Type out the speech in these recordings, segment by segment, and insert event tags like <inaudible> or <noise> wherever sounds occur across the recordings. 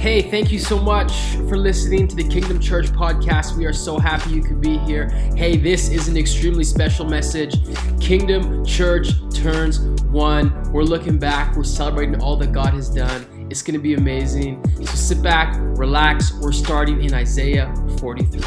Hey, thank you so much for listening to the Kingdom Church podcast. We are so happy you could be here. Hey, this is an extremely special message. Kingdom Church turns one. We're looking back, we're celebrating all that God has done. It's going to be amazing. So sit back, relax. We're starting in Isaiah 43.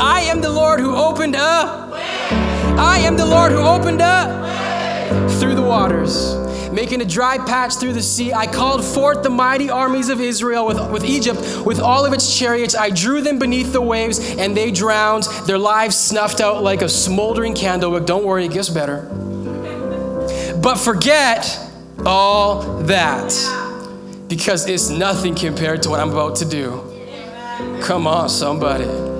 I am the Lord who opened up. I am the Lord who opened up through the waters making a dry patch through the sea. I called forth the mighty armies of Israel with, with Egypt, with all of its chariots. I drew them beneath the waves, and they drowned, their lives snuffed out like a smoldering candle. But don't worry, it gets better. But forget all that because it's nothing compared to what I'm about to do. Come on, somebody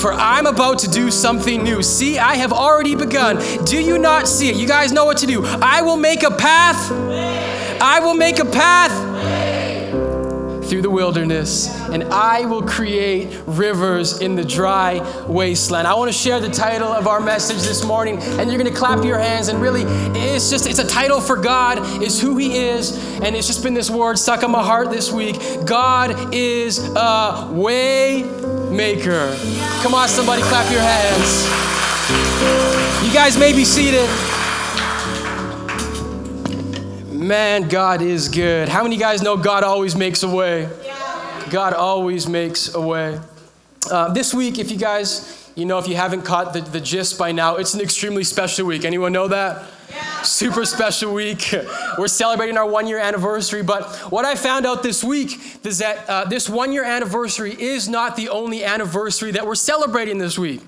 for I'm about to do something new. See, I have already begun. Do you not see it? You guys know what to do. I will make a path. I will make a path through the wilderness, and I will create rivers in the dry wasteland. I want to share the title of our message this morning, and you're going to clap your hands. And really, it's just it's a title for God, is who He is, and it's just been this word stuck in my heart this week. God is a way maker. Come on, somebody, clap your hands. You guys may be seated. Man, God is good. How many guys know God always makes a way? God always makes a way. Uh, this week, if you guys, you know, if you haven't caught the, the gist by now, it's an extremely special week. Anyone know that? Super special week. We're celebrating our one year anniversary. But what I found out this week is that uh, this one year anniversary is not the only anniversary that we're celebrating this week.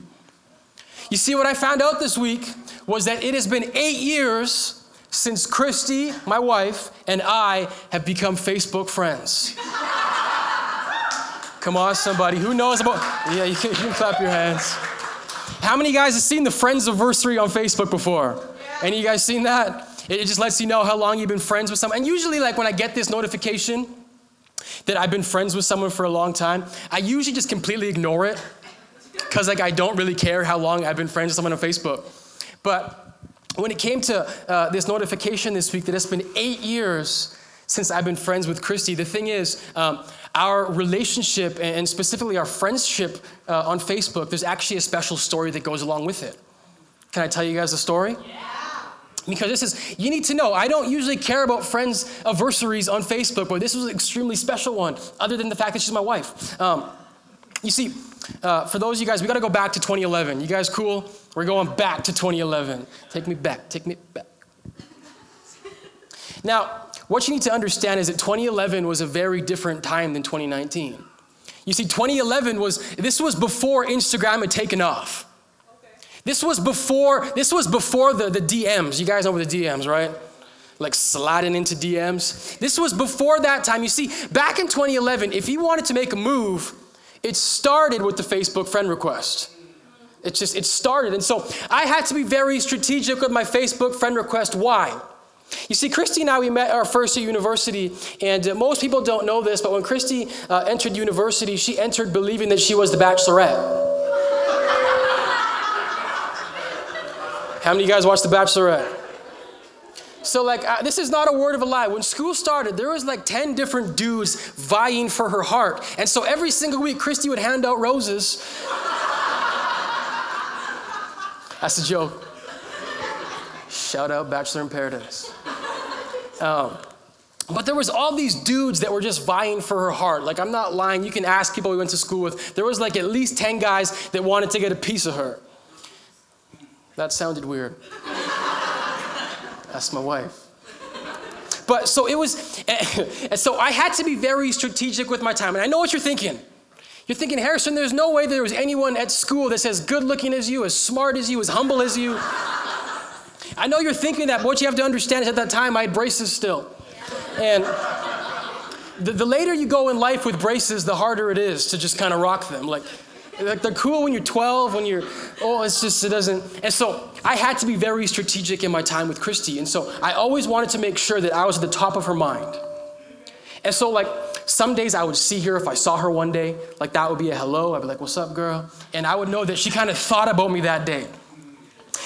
You see, what I found out this week was that it has been eight years since Christy, my wife, and I have become Facebook friends. Come on, somebody. Who knows about. Yeah, you <laughs> can, you can clap your hands. How many guys have seen the Friends anniversary on Facebook before? Any of you guys seen that? It just lets you know how long you've been friends with someone. And usually, like when I get this notification that I've been friends with someone for a long time, I usually just completely ignore it because like I don't really care how long I've been friends with someone on Facebook. But when it came to uh, this notification this week that it's been eight years since I've been friends with Christy, the thing is, um, our relationship and specifically our friendship uh, on Facebook, there's actually a special story that goes along with it. Can I tell you guys a story? Yeah. Because this is, you need to know, I don't usually care about friends' anniversaries on Facebook, but this was an extremely special one, other than the fact that she's my wife. Um, you see, uh, for those of you guys, we got to go back to 2011. You guys cool? We're going back to 2011. Take me back, take me back. Now, what you need to understand is that 2011 was a very different time than 2019. You see, 2011 was, this was before Instagram had taken off. This was before, this was before the, the DMs. You guys know what the DMs, right? Like sliding into DMs. This was before that time. You see, back in 2011, if you wanted to make a move, it started with the Facebook friend request. It just, it started. And so I had to be very strategic with my Facebook friend request. Why? You see, Christy and I, we met our first year university, and uh, most people don't know this, but when Christy uh, entered university, she entered believing that she was the bachelorette. How many of you guys watched The Bachelorette? So, like, uh, this is not a word of a lie. When school started, there was like 10 different dudes vying for her heart. And so every single week, Christy would hand out roses. That's a joke. Shout out Bachelor in Paradise. Um, but there was all these dudes that were just vying for her heart. Like, I'm not lying. You can ask people we went to school with. There was like at least 10 guys that wanted to get a piece of her. That sounded weird. That's my wife. But so it was, <laughs> so I had to be very strategic with my time. And I know what you're thinking. You're thinking, Harrison, there's no way there was anyone at school that's as good looking as you, as smart as you, as humble as you. I know you're thinking that, but what you have to understand is at that time I had braces still. And the, the later you go in life with braces, the harder it is to just kind of rock them. Like, like they're cool when you're 12, when you're, oh, it's just, it doesn't. And so I had to be very strategic in my time with Christy. And so I always wanted to make sure that I was at the top of her mind. And so, like, some days I would see her, if I saw her one day, like that would be a hello. I'd be like, what's up, girl? And I would know that she kind of thought about me that day.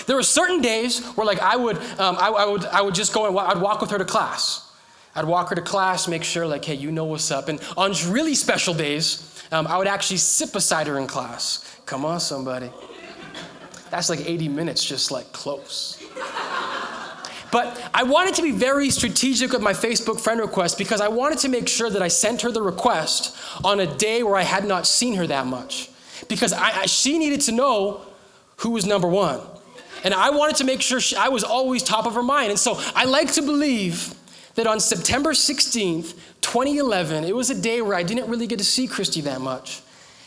There were certain days where, like, I would, um, I, I, would, I would just go and I'd walk with her to class. I'd walk her to class, make sure, like, hey, you know what's up. And on really special days, um, I would actually sit beside her in class. Come on, somebody. That's like 80 minutes, just like close. But I wanted to be very strategic with my Facebook friend request because I wanted to make sure that I sent her the request on a day where I had not seen her that much. Because I, I, she needed to know who was number one. And I wanted to make sure she, I was always top of her mind. And so I like to believe that on September 16th, 2011, it was a day where I didn't really get to see Christy that much.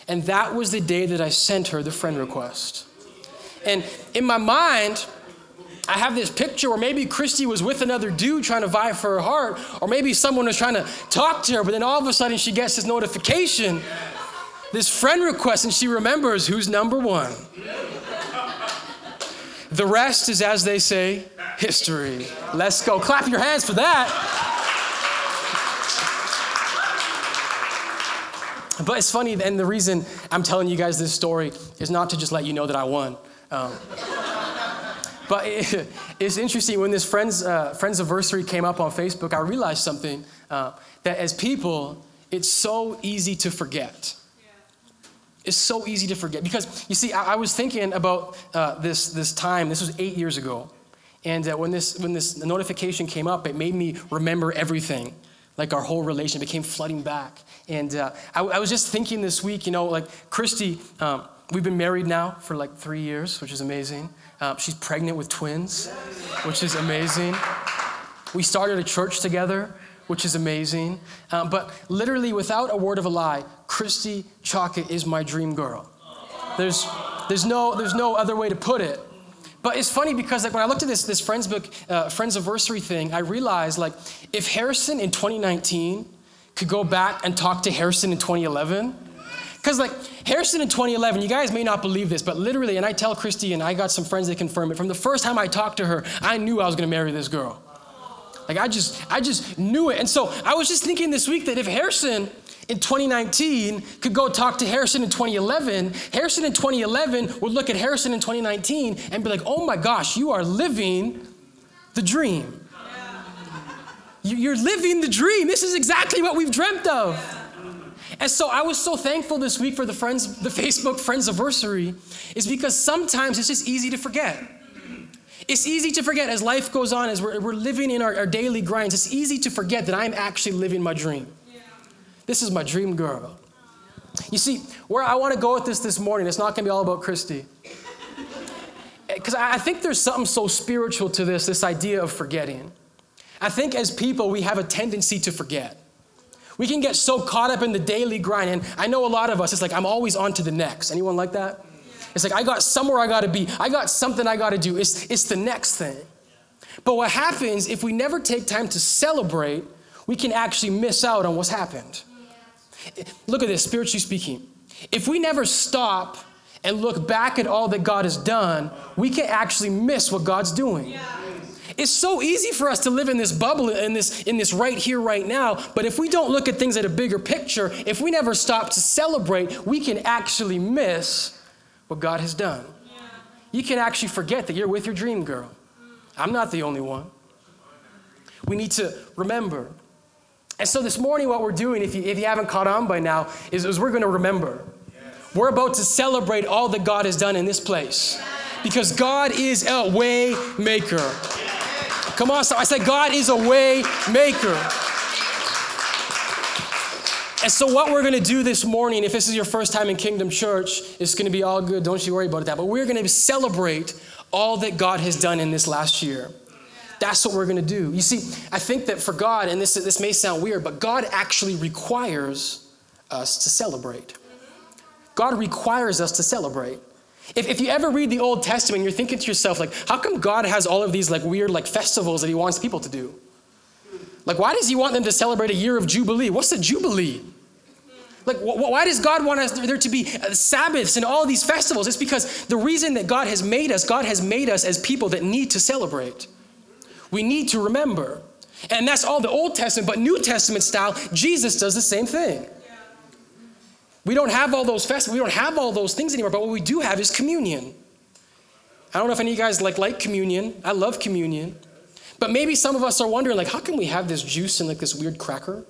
And that was the day that I sent her the friend request. And in my mind, I have this picture where maybe Christy was with another dude trying to vie for her heart, or maybe someone was trying to talk to her, but then all of a sudden she gets this notification, this friend request, and she remembers who's number one. The rest is, as they say, history. Let's go. Clap your hands for that. But it's funny, and the reason I'm telling you guys this story is not to just let you know that I won. Um, but it, <laughs> it's interesting when this friend's, uh, friend's anniversary came up on Facebook, I realized something uh, that as people, it's so easy to forget. It's so easy to forget because you see, I, I was thinking about uh, this this time. This was eight years ago, and uh, when this when this notification came up, it made me remember everything, like our whole relation became flooding back. And uh, I, I, was just thinking this week, you know, like Christy, um, we've been married now for like three years, which is amazing. Uh, she's pregnant with twins, which is amazing. We started a church together, which is amazing. Um, but literally, without a word of a lie, Christy Chaka is my dream girl. There's, there's, no, there's no other way to put it. But it's funny because like when I looked at this, this Friends book, uh, Friends anniversary thing, I realized like if Harrison in 2019 could go back and talk to Harrison in 2011, because like Harrison in 2011, you guys may not believe this, but literally, and I tell Christy and I got some friends that confirm it. From the first time I talked to her, I knew I was going to marry this girl. Like I just, I just knew it. And so I was just thinking this week that if Harrison in 2019 could go talk to Harrison in 2011, Harrison in 2011 would look at Harrison in 2019 and be like, oh my gosh, you are living the dream. You're living the dream. This is exactly what we've dreamt of. And so I was so thankful this week for the friends, the Facebook Friends Anniversary, is because sometimes it's just easy to forget. It's easy to forget as life goes on, as we're, we're living in our, our daily grinds, it's easy to forget that I'm actually living my dream. This is my dream girl. You see, where I want to go with this this morning, it's not going to be all about Christy. <laughs> Because I think there's something so spiritual to this, this idea of forgetting. I think as people, we have a tendency to forget. We can get so caught up in the daily grind. And I know a lot of us, it's like, I'm always on to the next. Anyone like that? It's like, I got somewhere I got to be. I got something I got to do. It's, it's the next thing. But what happens if we never take time to celebrate, we can actually miss out on what's happened. Look at this, spiritually speaking. If we never stop and look back at all that God has done, we can actually miss what God's doing. Yeah. It's so easy for us to live in this bubble, in this, in this right here, right now. But if we don't look at things at a bigger picture, if we never stop to celebrate, we can actually miss what God has done. You can actually forget that you're with your dream girl. I'm not the only one. We need to remember. And so this morning, what we're doing, if you, if you haven't caught on by now, is, is we're going to remember. Yes. We're about to celebrate all that God has done in this place. Because God is a way maker. Come on, so I said, God is a way maker. And so, what we're going to do this morning, if this is your first time in Kingdom Church, it's going to be all good. Don't you worry about that. But we're going to celebrate all that God has done in this last year. That's what we're going to do. You see, I think that for God, and this, this may sound weird, but God actually requires us to celebrate. God requires us to celebrate. If, if you ever read the Old Testament, you're thinking to yourself, like, how come God has all of these like weird like festivals that he wants people to do? Like, why does he want them to celebrate a year of Jubilee? What's the Jubilee? Like, wh- why does God want us there to be uh, Sabbaths and all these festivals? It's because the reason that God has made us, God has made us as people that need to celebrate. We need to remember. And that's all the Old Testament, but New Testament style, Jesus does the same thing. We don't have all those festivals, we don't have all those things anymore, but what we do have is communion. I don't know if any of you guys like like communion. I love communion. But maybe some of us are wondering, like, how can we have this juice and like this weird cracker?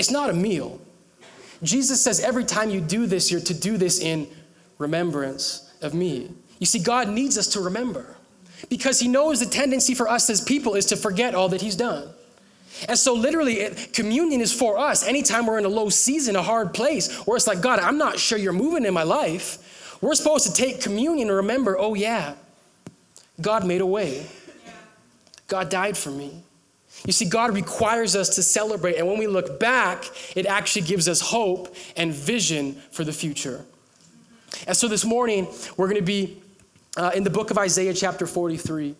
It's not a meal. Jesus says every time you do this, you're to do this in remembrance of me. You see, God needs us to remember because He knows the tendency for us as people is to forget all that He's done. And so, literally, it, communion is for us anytime we're in a low season, a hard place, where it's like, God, I'm not sure you're moving in my life. We're supposed to take communion and remember, oh, yeah, God made a way. God died for me. You see, God requires us to celebrate, and when we look back, it actually gives us hope and vision for the future. And so this morning, we're going to be uh, in the book of Isaiah, chapter 43.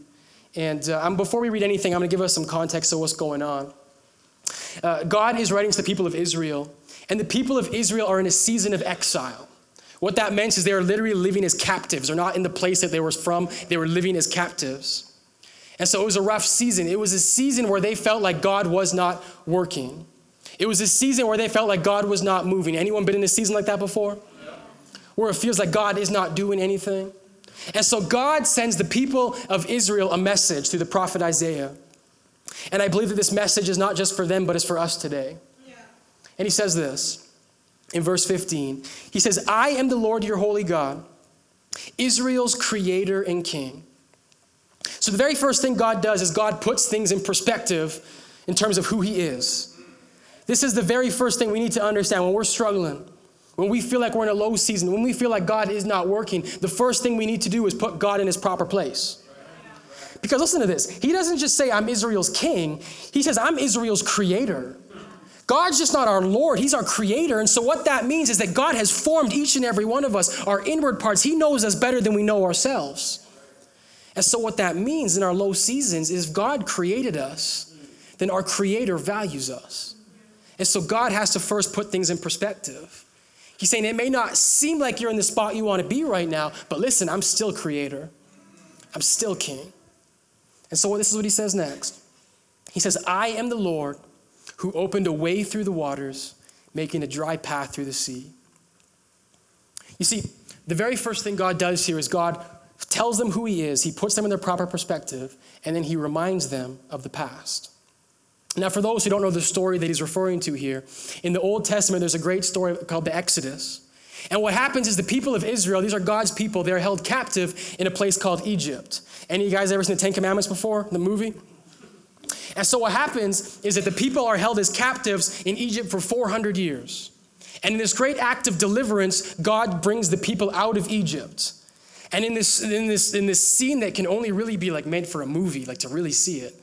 And uh, before we read anything, I'm going to give us some context of what's going on. Uh, God is writing to the people of Israel, and the people of Israel are in a season of exile. What that meant is they are literally living as captives. They're not in the place that they were from, they were living as captives. And so it was a rough season. It was a season where they felt like God was not working. It was a season where they felt like God was not moving. Anyone been in a season like that before? Where it feels like God is not doing anything. And so God sends the people of Israel a message through the prophet Isaiah. And I believe that this message is not just for them, but it's for us today. Yeah. And he says this in verse 15. He says, I am the Lord your holy God, Israel's creator and king. So, the very first thing God does is God puts things in perspective in terms of who He is. This is the very first thing we need to understand when we're struggling, when we feel like we're in a low season, when we feel like God is not working. The first thing we need to do is put God in His proper place. Because listen to this He doesn't just say, I'm Israel's king, He says, I'm Israel's creator. God's just not our Lord, He's our creator. And so, what that means is that God has formed each and every one of us, our inward parts. He knows us better than we know ourselves. And so, what that means in our low seasons is if God created us, then our Creator values us. And so, God has to first put things in perspective. He's saying it may not seem like you're in the spot you want to be right now, but listen, I'm still Creator, I'm still King. And so, this is what He says next He says, I am the Lord who opened a way through the waters, making a dry path through the sea. You see, the very first thing God does here is God tells them who he is, he puts them in their proper perspective, and then he reminds them of the past. Now, for those who don't know the story that he's referring to here, in the Old Testament, there's a great story called the Exodus. And what happens is the people of Israel, these are God's people, they're held captive in a place called Egypt. Any of you guys ever seen the Ten Commandments before, the movie? And so what happens is that the people are held as captives in Egypt for 400 years. And in this great act of deliverance, God brings the people out of Egypt. And in this, in this, in this scene that can only really be like made for a movie, like to really see it,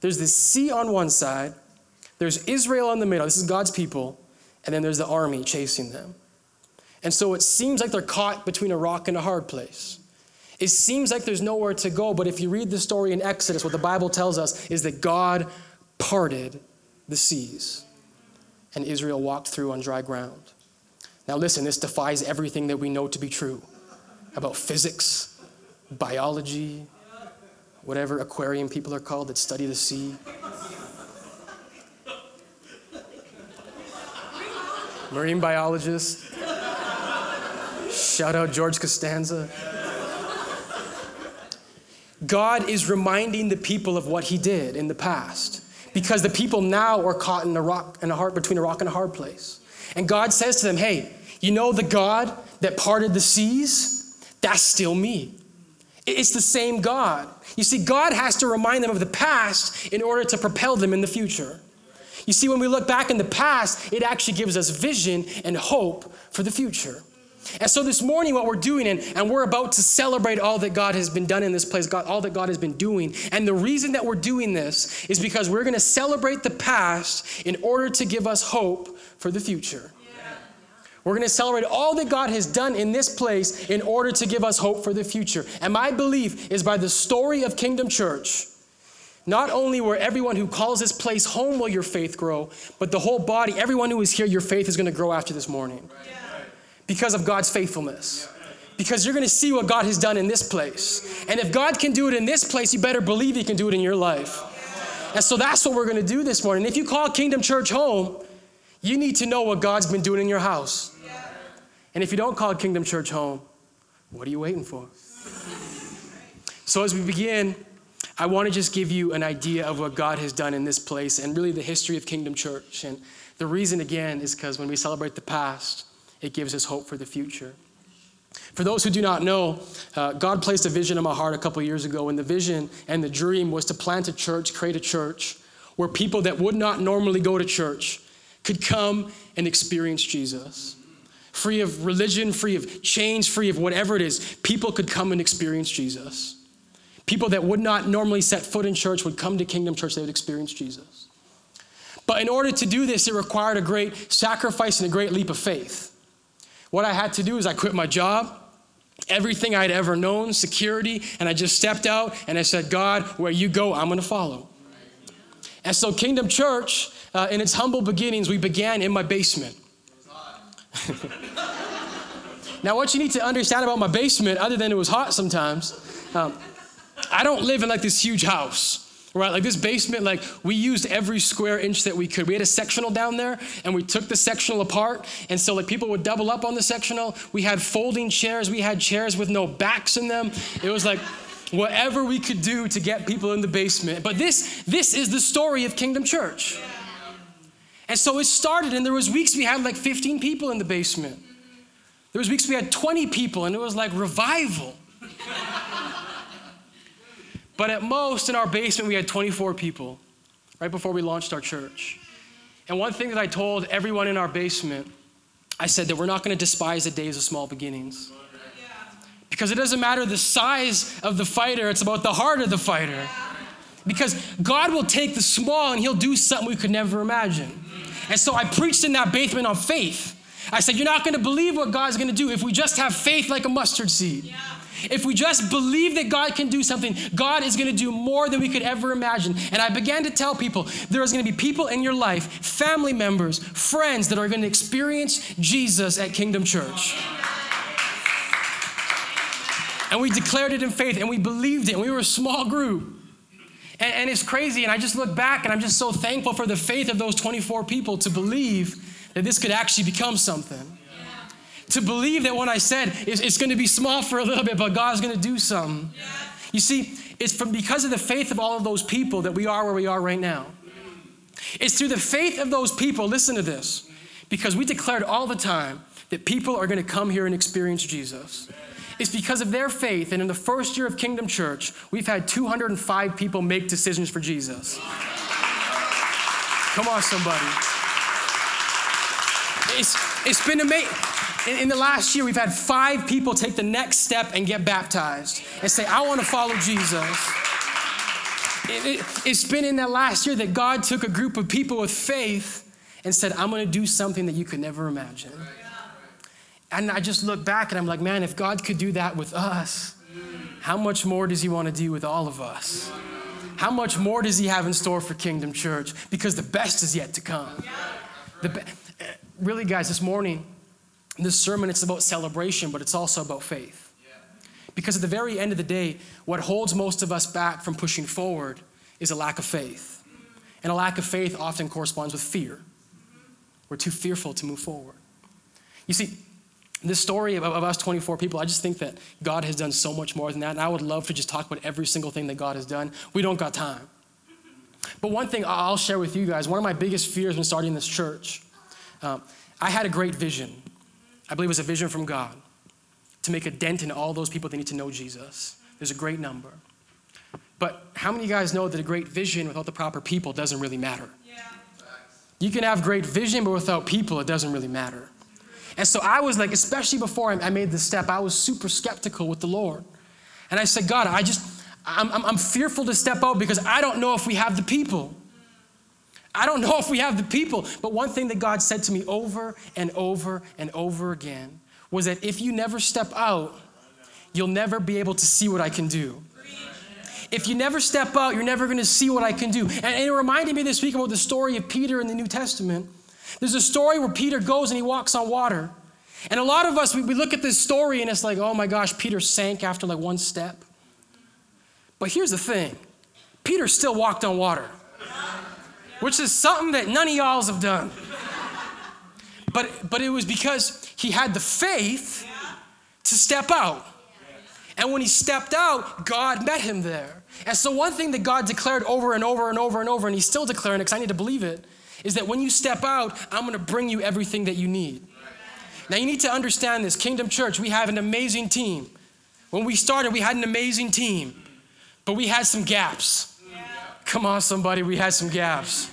there's this sea on one side, there's Israel in the middle, this is God's people, and then there's the army chasing them. And so it seems like they're caught between a rock and a hard place. It seems like there's nowhere to go, but if you read the story in Exodus, what the Bible tells us is that God parted the seas and Israel walked through on dry ground. Now, listen, this defies everything that we know to be true about physics, biology, whatever aquarium people are called that study the sea. Marine biologist. Shout out George Costanza. God is reminding the people of what he did in the past because the people now are caught in a rock and a heart between a rock and a hard place. And God says to them, "Hey, you know the God that parted the seas? That's still me. It's the same God. You see, God has to remind them of the past in order to propel them in the future. You see, when we look back in the past, it actually gives us vision and hope for the future. And so this morning, what we're doing, and, and we're about to celebrate all that God has been done in this place, God, all that God has been doing. And the reason that we're doing this is because we're going to celebrate the past in order to give us hope for the future. We're going to celebrate all that God has done in this place in order to give us hope for the future. And my belief is by the story of Kingdom Church, not only where everyone who calls this place home will your faith grow, but the whole body, everyone who is here, your faith is going to grow after this morning because of God's faithfulness. Because you're going to see what God has done in this place. And if God can do it in this place, you better believe He can do it in your life. And so that's what we're going to do this morning. If you call Kingdom Church home, you need to know what God's been doing in your house. And if you don't call Kingdom Church home, what are you waiting for? So as we begin, I want to just give you an idea of what God has done in this place and really the history of Kingdom Church. And the reason, again, is because when we celebrate the past, it gives us hope for the future. For those who do not know, uh, God placed a vision in my heart a couple years ago, and the vision and the dream was to plant a church, create a church where people that would not normally go to church could come and experience Jesus. Free of religion, free of change, free of whatever it is, people could come and experience Jesus. People that would not normally set foot in church would come to Kingdom Church, they would experience Jesus. But in order to do this, it required a great sacrifice and a great leap of faith. What I had to do is I quit my job, everything I'd ever known, security, and I just stepped out and I said, God, where you go, I'm going to follow. And so, Kingdom Church, uh, in its humble beginnings, we began in my basement. <laughs> now, what you need to understand about my basement, other than it was hot sometimes, um, I don't live in like this huge house right? Like this basement, like we used every square inch that we could. We had a sectional down there and we took the sectional apart. And so like people would double up on the sectional. We had folding chairs. We had chairs with no backs in them. It was like whatever we could do to get people in the basement. But this, this is the story of Kingdom Church. And so it started and there was weeks we had like 15 people in the basement. There was weeks we had 20 people and it was like revival. But at most, in our basement, we had 24 people right before we launched our church. And one thing that I told everyone in our basement, I said that we're not going to despise the days of small beginnings. Because it doesn't matter the size of the fighter, it's about the heart of the fighter. Because God will take the small and He'll do something we could never imagine. And so I preached in that basement on faith. I said, You're not going to believe what God's going to do if we just have faith like a mustard seed. Yeah. If we just believe that God can do something, God is going to do more than we could ever imagine. And I began to tell people there is going to be people in your life, family members, friends that are going to experience Jesus at Kingdom Church. And we declared it in faith and we believed it. And we were a small group. And, and it's crazy. And I just look back and I'm just so thankful for the faith of those 24 people to believe that this could actually become something to believe that what I said is it's going to be small for a little bit, but God's going to do something. Yeah. You see, it's from because of the faith of all of those people that we are where we are right now. It's through the faith of those people, listen to this, because we declared all the time that people are going to come here and experience Jesus. It's because of their faith, and in the first year of Kingdom Church, we've had 205 people make decisions for Jesus. Come on, somebody. It's, it's been amazing in, in the last year, we've had five people take the next step and get baptized and say, I want to follow Jesus. It, it, it's been in that last year that God took a group of people with faith and said, I'm going to do something that you could never imagine. And I just look back and I'm like, man, if God could do that with us, how much more does He want to do with all of us? How much more does He have in store for Kingdom Church? Because the best is yet to come. The be- really, guys, this morning, this sermon, it's about celebration, but it's also about faith. Because at the very end of the day, what holds most of us back from pushing forward is a lack of faith. And a lack of faith often corresponds with fear. We're too fearful to move forward. You see, this story of, of, us 24 people, I just think that God has done so much more than that. And I would love to just talk about every single thing that God has done. We don't got time. But one thing I'll share with you guys one of my biggest fears when starting this church, um, I had a great vision. I believe it was a vision from God to make a dent in all those people that need to know Jesus. There's a great number. But how many of you guys know that a great vision without the proper people doesn't really matter? Yeah. You can have great vision, but without people, it doesn't really matter. And so I was like, especially before I made this step, I was super skeptical with the Lord. And I said, God, I just, I'm, I'm, I'm fearful to step out because I don't know if we have the people. I don't know <laughs> if we have the people, but one thing that God said to me over and over and over again was that if you never step out, you'll never be able to see what I can do. If you never step out, you're never going to see what I can do. And it reminded me this week about the story of Peter in the New Testament. There's a story where Peter goes and he walks on water. And a lot of us, we, look at this story and it's like, oh my gosh, Peter sank after like one step. But here's the thing Peter still walked on water which is something that none of y'all's have done. But, but it was because he had the faith to step out. And when he stepped out, God met him there. And so, one thing that God declared over and over and over and over, and he's still declaring it because I need to believe it, is that when you step out, I'm going to bring you everything that you need. Now, you need to understand this Kingdom Church, we have an amazing team. When we started, we had an amazing team, but we had some gaps. Come on, somebody, we had some gaps.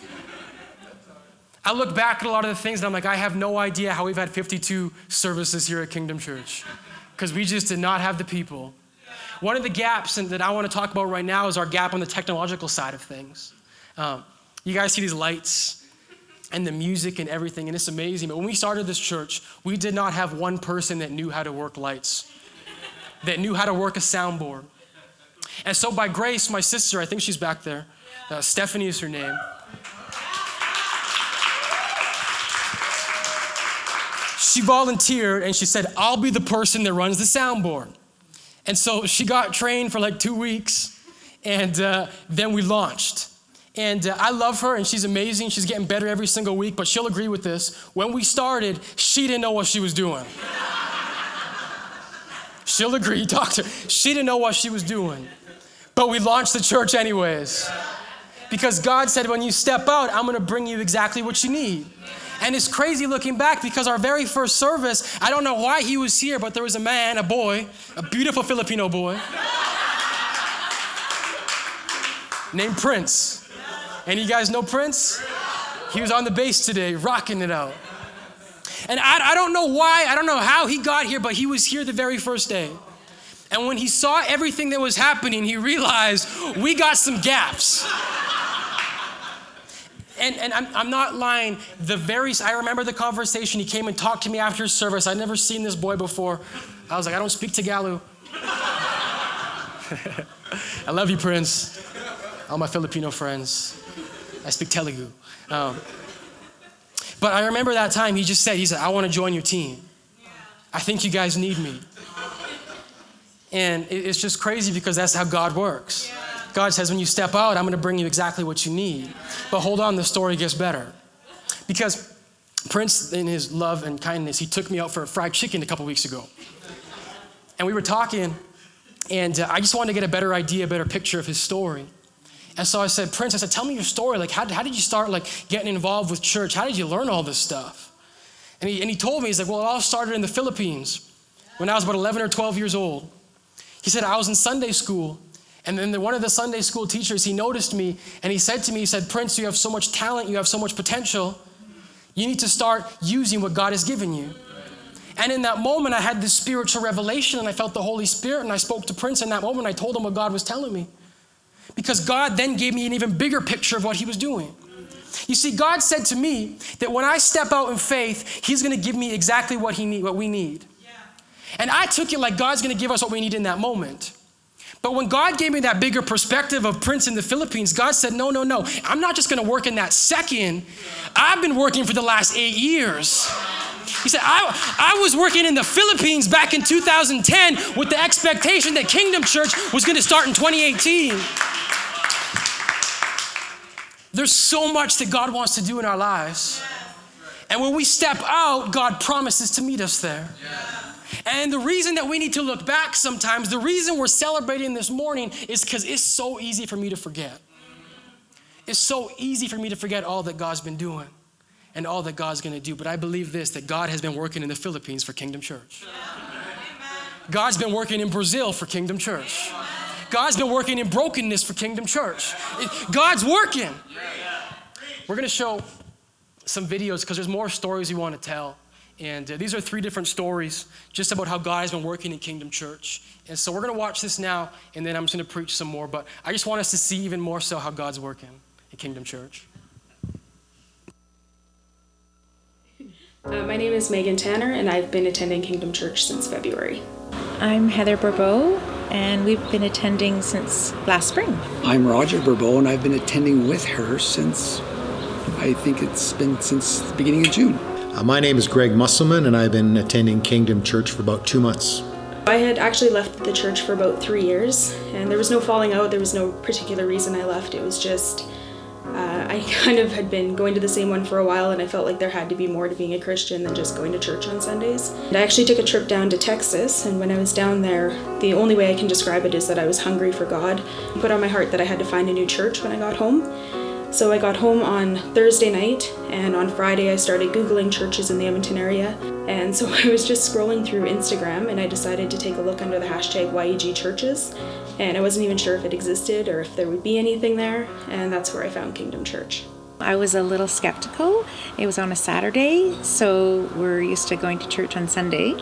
I look back at a lot of the things and I'm like, I have no idea how we've had 52 services here at Kingdom Church because we just did not have the people. One of the gaps that I want to talk about right now is our gap on the technological side of things. Um, you guys see these lights and the music and everything, and it's amazing. But when we started this church, we did not have one person that knew how to work lights, that knew how to work a soundboard. And so, by grace, my sister, I think she's back there, uh, Stephanie is her name. she volunteered and she said, I'll be the person that runs the soundboard. And so she got trained for like two weeks, and uh, then we launched. And uh, I love her, and she's amazing. She's getting better every single week, but she'll agree with this. When we started, she didn't know what she was doing. she'll agree, <laughs> doctor. She didn't know what she was doing. But we launched the church anyways. Because God said, when you step out, I'm gonna bring you exactly what you need. And it's crazy looking back because our very first service, I don't know why he was here, but there was a man, a boy, a beautiful Filipino boy, <laughs> named Prince. And you guys know Prince? He was on the bass today, rocking it out. And I, I don't know why, I don't know how he got here, but he was here the very first day. And when he saw everything that was happening, he realized we got some gaps and, and I'm, I'm not lying. The very, I remember the conversation. He came and talked to me after service. I'd never seen this boy before. I was like, I don't speak Tagalog. <laughs> I love you, Prince. All my Filipino friends. I speak Telugu. Um, but I remember that time he just said, he said, I want to join your team. I think you guys need me. And it's just crazy because that's how God works. God says, when you step out, I'm going to bring you exactly what you need. But hold on, the story gets better. Because Prince, in his love and kindness, he took me out for a fried chicken a couple weeks ago. And we were talking, and uh, I just wanted to get a better idea, a better picture of his story. And so I said, Prince, I said, tell me your story. Like, how, how did you start like getting involved with church? How did you learn all this stuff? And he, and he told me, he's like, well, it all started in the Philippines when I was about 11 or 12 years old. He said, I was in Sunday school and then the, one of the Sunday school teachers, he noticed me and he said to me, he said, Prince, you have so much talent, you have so much potential. You need to start using what God has given you. And in that moment, I had this spiritual revelation and I felt the Holy Spirit and I spoke to Prince in that moment. I told him what God was telling me. Because God then gave me an even bigger picture of what he was doing. You see, God said to me that when I step out in faith, He's going to give me exactly what He need, what we need. Yeah. And I took it like God's going to give us what we need in that moment. But when God gave me that bigger perspective of Prince in the Philippines, God said, No, no, no. I'm not just going to work in that second. I've been working for the last eight years. He said, I, I was working in the Philippines back in 2010 with the expectation that Kingdom Church was going to start in 2018. There's so much that God wants to do in our lives. And when we step out, God promises to meet us there. And the reason that we need to look back sometimes, the reason we're celebrating this morning is because it's so easy for me to forget. It's so easy for me to forget all that God's been doing and all that God's gonna do. But I believe this that God has been working in the Philippines for Kingdom Church. God's been working in Brazil for Kingdom Church. God's been working in brokenness for Kingdom Church. God's working. We're gonna show some videos because there's more stories we wanna tell. And uh, these are three different stories just about how God has been working in Kingdom Church. And so we're going to watch this now, and then I'm just going to preach some more. But I just want us to see even more so how God's working in Kingdom Church. Uh, my name is Megan Tanner, and I've been attending Kingdom Church since February. I'm Heather Bourbeau, and we've been attending since last spring. I'm Roger Bourbeau, and I've been attending with her since I think it's been since the beginning of June. Uh, my name is Greg Musselman, and I've been attending Kingdom Church for about two months. I had actually left the church for about three years, and there was no falling out. There was no particular reason I left. It was just Uh, I <laughs> kind of had been going to the same one for a while, and I felt like there had to be more to being a Christian than just going to church on Sundays. And I actually took a trip down to Texas, and when I was down there, the only way I can describe it is that I was hungry for God. I put on my heart that I had to find a new church when I got home. So I got home on Thursday night, and on Friday I started Googling churches in the Edmonton area. And so <laughs> I was just scrolling through Instagram, and I decided to take a look under the hashtag YEG churches. And I wasn't even sure if it existed or if there would be anything there, and that's where I found Kingdom Church. I was a little skeptical. It was on a Saturday, so we're used to going to church on Sunday.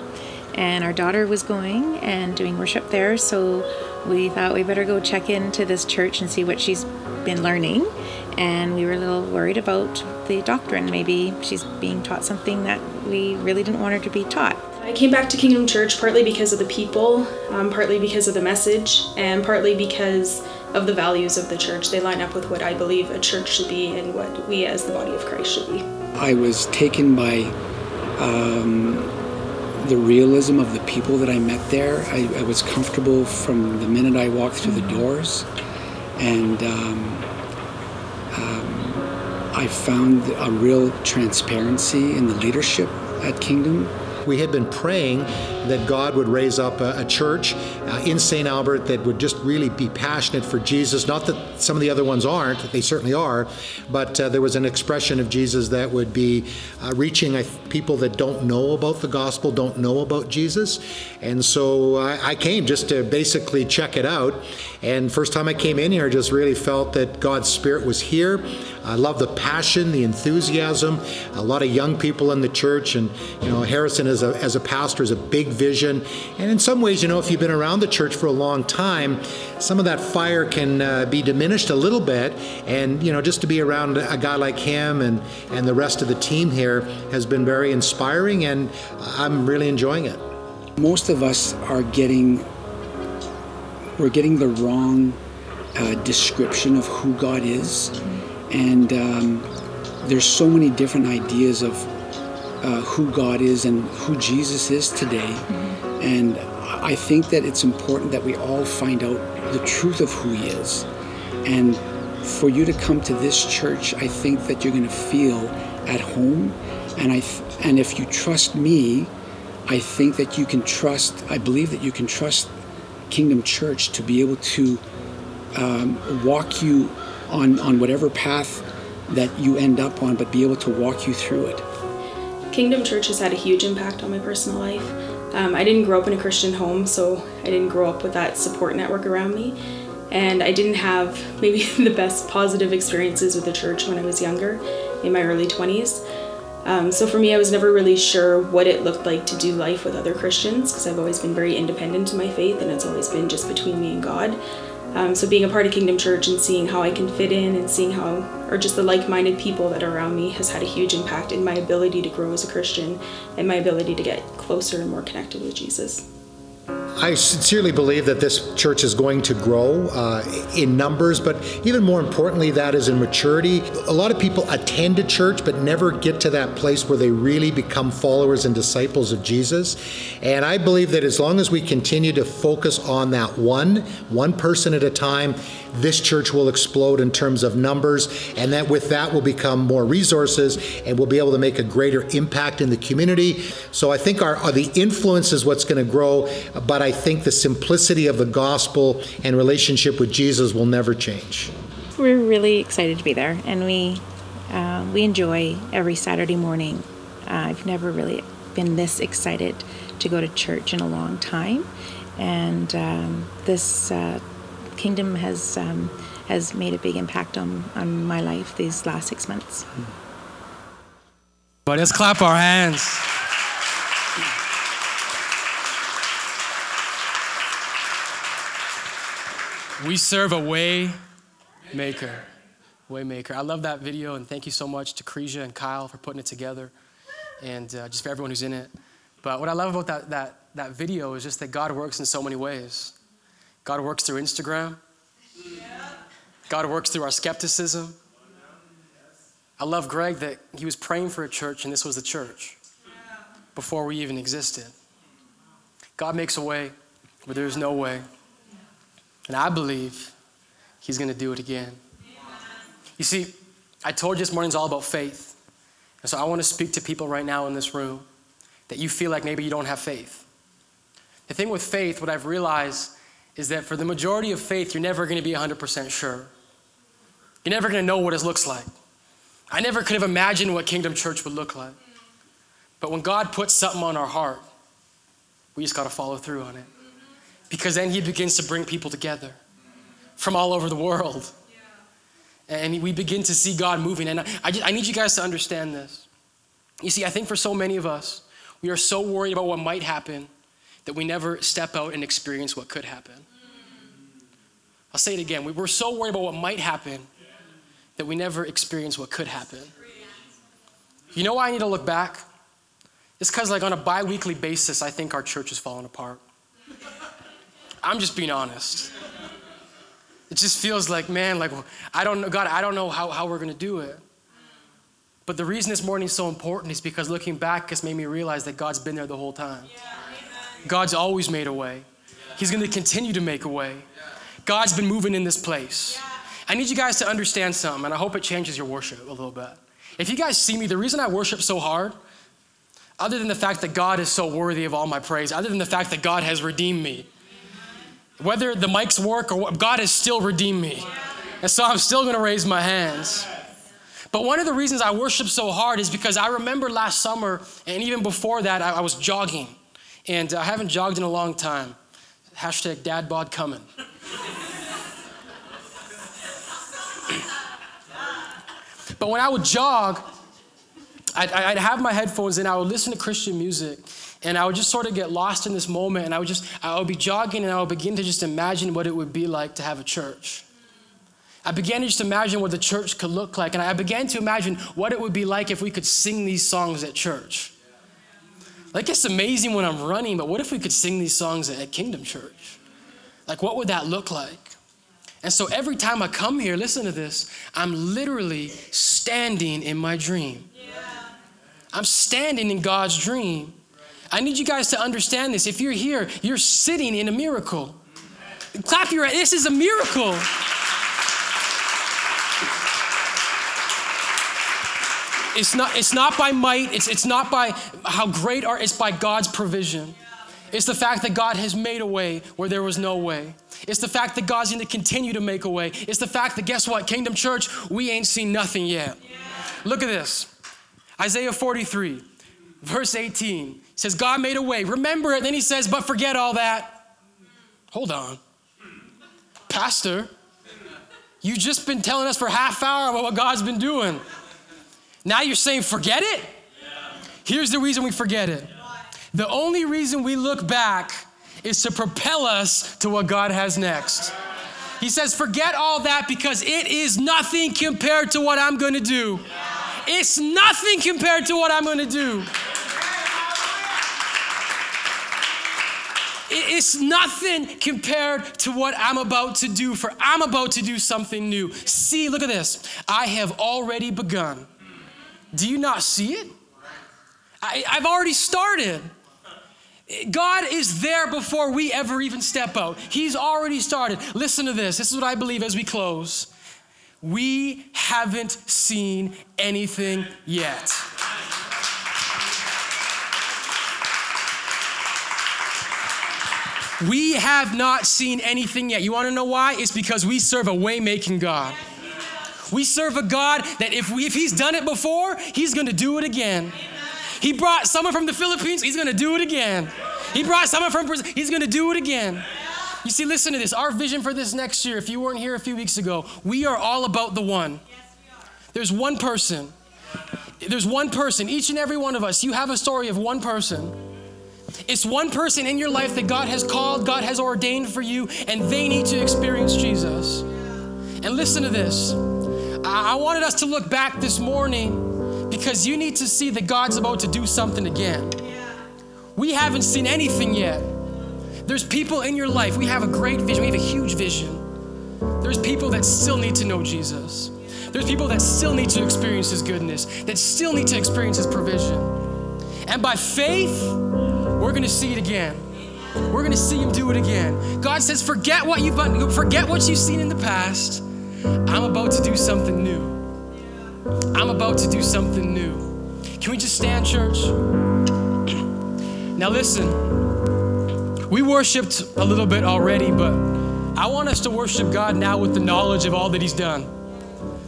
And our daughter was going and doing worship there, so we thought we better go check into this church and see what she's been learning and we were a little worried about the doctrine. Maybe she's being taught something that we really didn't want her to be taught. I came back to Kingdom Church partly because of the people, um, partly because of the message, and partly because of the values of the church. They line up with what I believe a church should be and what we as the body of Christ should be. I was taken by um, the realism of the people that I met there. I, I, was comfortable from the minute I walked through the doors, and um, um, I found a real transparency in the leadership at Kingdom. We had been praying that God would raise up a, a church uh, in St. Albert that would just really be passionate for Jesus. Not that some of the other ones aren't, they certainly are, but uh, there was an expression of Jesus that would be uh, reaching people that don't know about the gospel, don't know about Jesus. And so I, I came just to basically check it out. And first time I came in here, I just really felt that God's Spirit was here. I love the passion, the enthusiasm. A lot of young people in the church, and you know, Harrison as a as a pastor is a big vision. And in some ways, you know, if you've been around the church for a long time, some of that fire can uh, be diminished a little bit. And you know, just to be around a guy like him and and the rest of the team here has been very inspiring, and I'm really enjoying it. Most of us are getting we're getting the wrong uh, description of who God is, and um, there's so many different ideas of uh, who God is and who Jesus is today, and I think that it's important that we all find out the truth of who He is, and for you to come to this church, I think that you're going to feel at home, and I th- and if you trust me, I think that you can trust. I believe that you can trust Kingdom Church to be able to um, walk you on, on whatever path that you end up on, but be able to walk you through it. Kingdom Church has had a huge impact on my personal life. Um, I didn't grow up in a Christian home, so I didn't grow up with that support network around me. And I didn't have maybe <laughs> the best positive experiences with the church when I was younger, in my early 20s. Um, so for me, I was never really sure what it looked like to do life with other Christians because I've always been very independent in my faith and it's always been just between me and God. Um, so being a part of Kingdom Church and seeing how I can fit in and seeing how, or just the like-minded people that are around me, has had a huge impact in my ability to grow as a Christian and my ability to get closer and more connected with Jesus. I sincerely believe that this church is going to grow uh, in numbers, but even more importantly, that is in maturity. A lot of people attend a church but never get to that place where they really become followers and disciples of Jesus. And I believe that as long as we continue to focus on that one, one person at a time, this church will explode in terms of numbers, and that with that will become more resources and we'll be able to make a greater impact in the community. So I think our, our the influence is what's going to grow, but I think the simplicity of the gospel and relationship with Jesus will never change. We're really excited to be there, and we uh, we enjoy every Saturday morning. Uh, I've never really been this excited to go to church in a long time, and um, this uh, kingdom has um, has made a big impact on on my life these last six months. But let's clap our hands. We serve a way maker. Way maker. I love that video, and thank you so much to Cresia and Kyle for putting it together, and uh, just for everyone who's in it. But what I love about that, that, that video is just that God works in so many ways. God works through Instagram. God works through our skepticism. I love Greg that he was praying for a church and this was the church before we even existed. God makes a way where there's no way. And I believe he's going to do it again. You see, I told you this morning's all about faith. And so I want to speak to people right now in this room that you feel like maybe you don't have faith. The thing with faith, what I've realized is that for the majority of faith, you're never going to be 100% sure. You're never going to know what it looks like. I never could have imagined what Kingdom Church would look like. But when God puts something on our heart, we just got to follow through on it. Because then He begins to bring people together from all over the world. And we begin to see God moving. And I, just, I need you guys to understand this. You see, I think for so many of us, we are so worried about what might happen that we never step out and experience what could happen. I'll say it again. We were so worried about what might happen that we never experience what could happen. You know why I need to look back? It's because, like, on a bi weekly basis, I think our church is falling apart. I'm just being honest. It just feels like, man, like, I don't know, God, I don't know how, how we're going to do it. But the reason this morning is so important is because looking back has made me realize that God's been there the whole time. God's always made a way. He's going to continue to make a way. God's been moving in this place. I need you guys to understand something, and I hope it changes your worship a little bit. If you guys see me, the reason I worship so hard, other than the fact that God is so worthy of all my praise, other than the fact that God has redeemed me, whether the mics work or what, God has still redeemed me. And so I'm still going to raise my hands. But one of the reasons I worship so hard is because I remember last summer, and even before that, I, I was jogging. And I haven't jogged in a long time. Hashtag dad bod coming. <laughs> but when I would jog, I'd, I'd, have my headphones in, I would listen to Christian music, and I would just sort of get lost in this moment, and I would just, I would be jogging, and I would begin to just imagine what it would be like to have a church. I began to just imagine what the church could look like, and I began to imagine what it would be like if we could sing these songs at church. Like, it's amazing when I'm running, but what if we could sing these songs at Kingdom Church? Like, what would that look like? And so every time I come here, listen to this, I'm literally standing in my dream. I'm standing in God's dream. I need you guys to understand this. If you're here, you're sitting in a miracle. Clap your hands. This is a miracle. It's not, it's not by might, it's, it's not by how great are, it's by God's provision. It's the fact that God has made a way where there was no way. It's the fact that God's going to continue to make a way. It's the fact that, guess what, Kingdom Church, we ain't seen nothing yet. Look at this Isaiah 43, verse 18 says, God made a way. Remember it. Then he says, but forget all that. Hold on. Pastor, you've just been telling us for half hour about what God's been doing. Now you're saying forget it? Here's the reason we forget it. The only reason we look back is to propel us to what God has next. He says, forget all that because it is nothing compared to what I'm going to do. It's nothing compared to what I'm going to do. It's nothing compared to what I'm about to do, for I'm about to do something new. See, look at this. I have already begun. Do you not see it? I, have already started. God is there before we ever even step out. He's already started. Listen to this. This is what I believe as we close. We haven't seen anything yet. We have not seen anything yet. You want to know why? It's because we serve a way making God. We serve a God that if, we, if He's done it before, He's going to do it again. He brought someone from the Philippines, He's going to do it again. He brought someone from Brazil, He's going to do it again. You see, listen to this. Our vision for this next year, if you weren't here a few weeks ago, we are all about the one. There's one person. There's one person. Each and every one of us, you have a story of one person. It's one person in your life that God has called, God has ordained for you, and they need to experience Jesus. And listen to this. I wanted us to look back this morning because you need to see that God's about to do something again. We haven't seen anything yet. There's people in your life, we have a great vision, we have a huge vision. There's people that still need to know Jesus. There's people that still need to experience His goodness, that still need to experience His provision. And by faith, we're gonna see it again. We're gonna see Him do it again. God says, forget what you've forget what you've seen in the past I'm about to do something new. I'm about to do something new. Can we just stand, church? <clears throat> Now, listen, we worshiped a little bit already, but I want us to worship God now with the knowledge of all that He's done,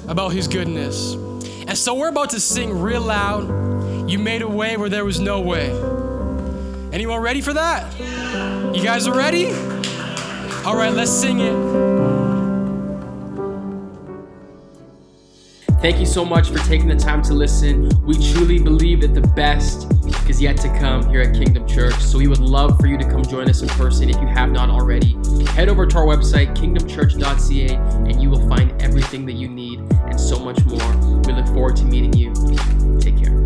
about His goodness. And so we're about to sing real loud. You made a way where there was no way. Anyone ready for that? You guys are ready? All right, let's sing it. Thank you so much for taking the time to listen. We truly believe that the best is yet to come here at Kingdom Church. So we would love for you to come join us in person if you have not already. Head over to our website, kingdomchurch.ca, and you will find everything that you need and so much more. We look forward to meeting you. Take care.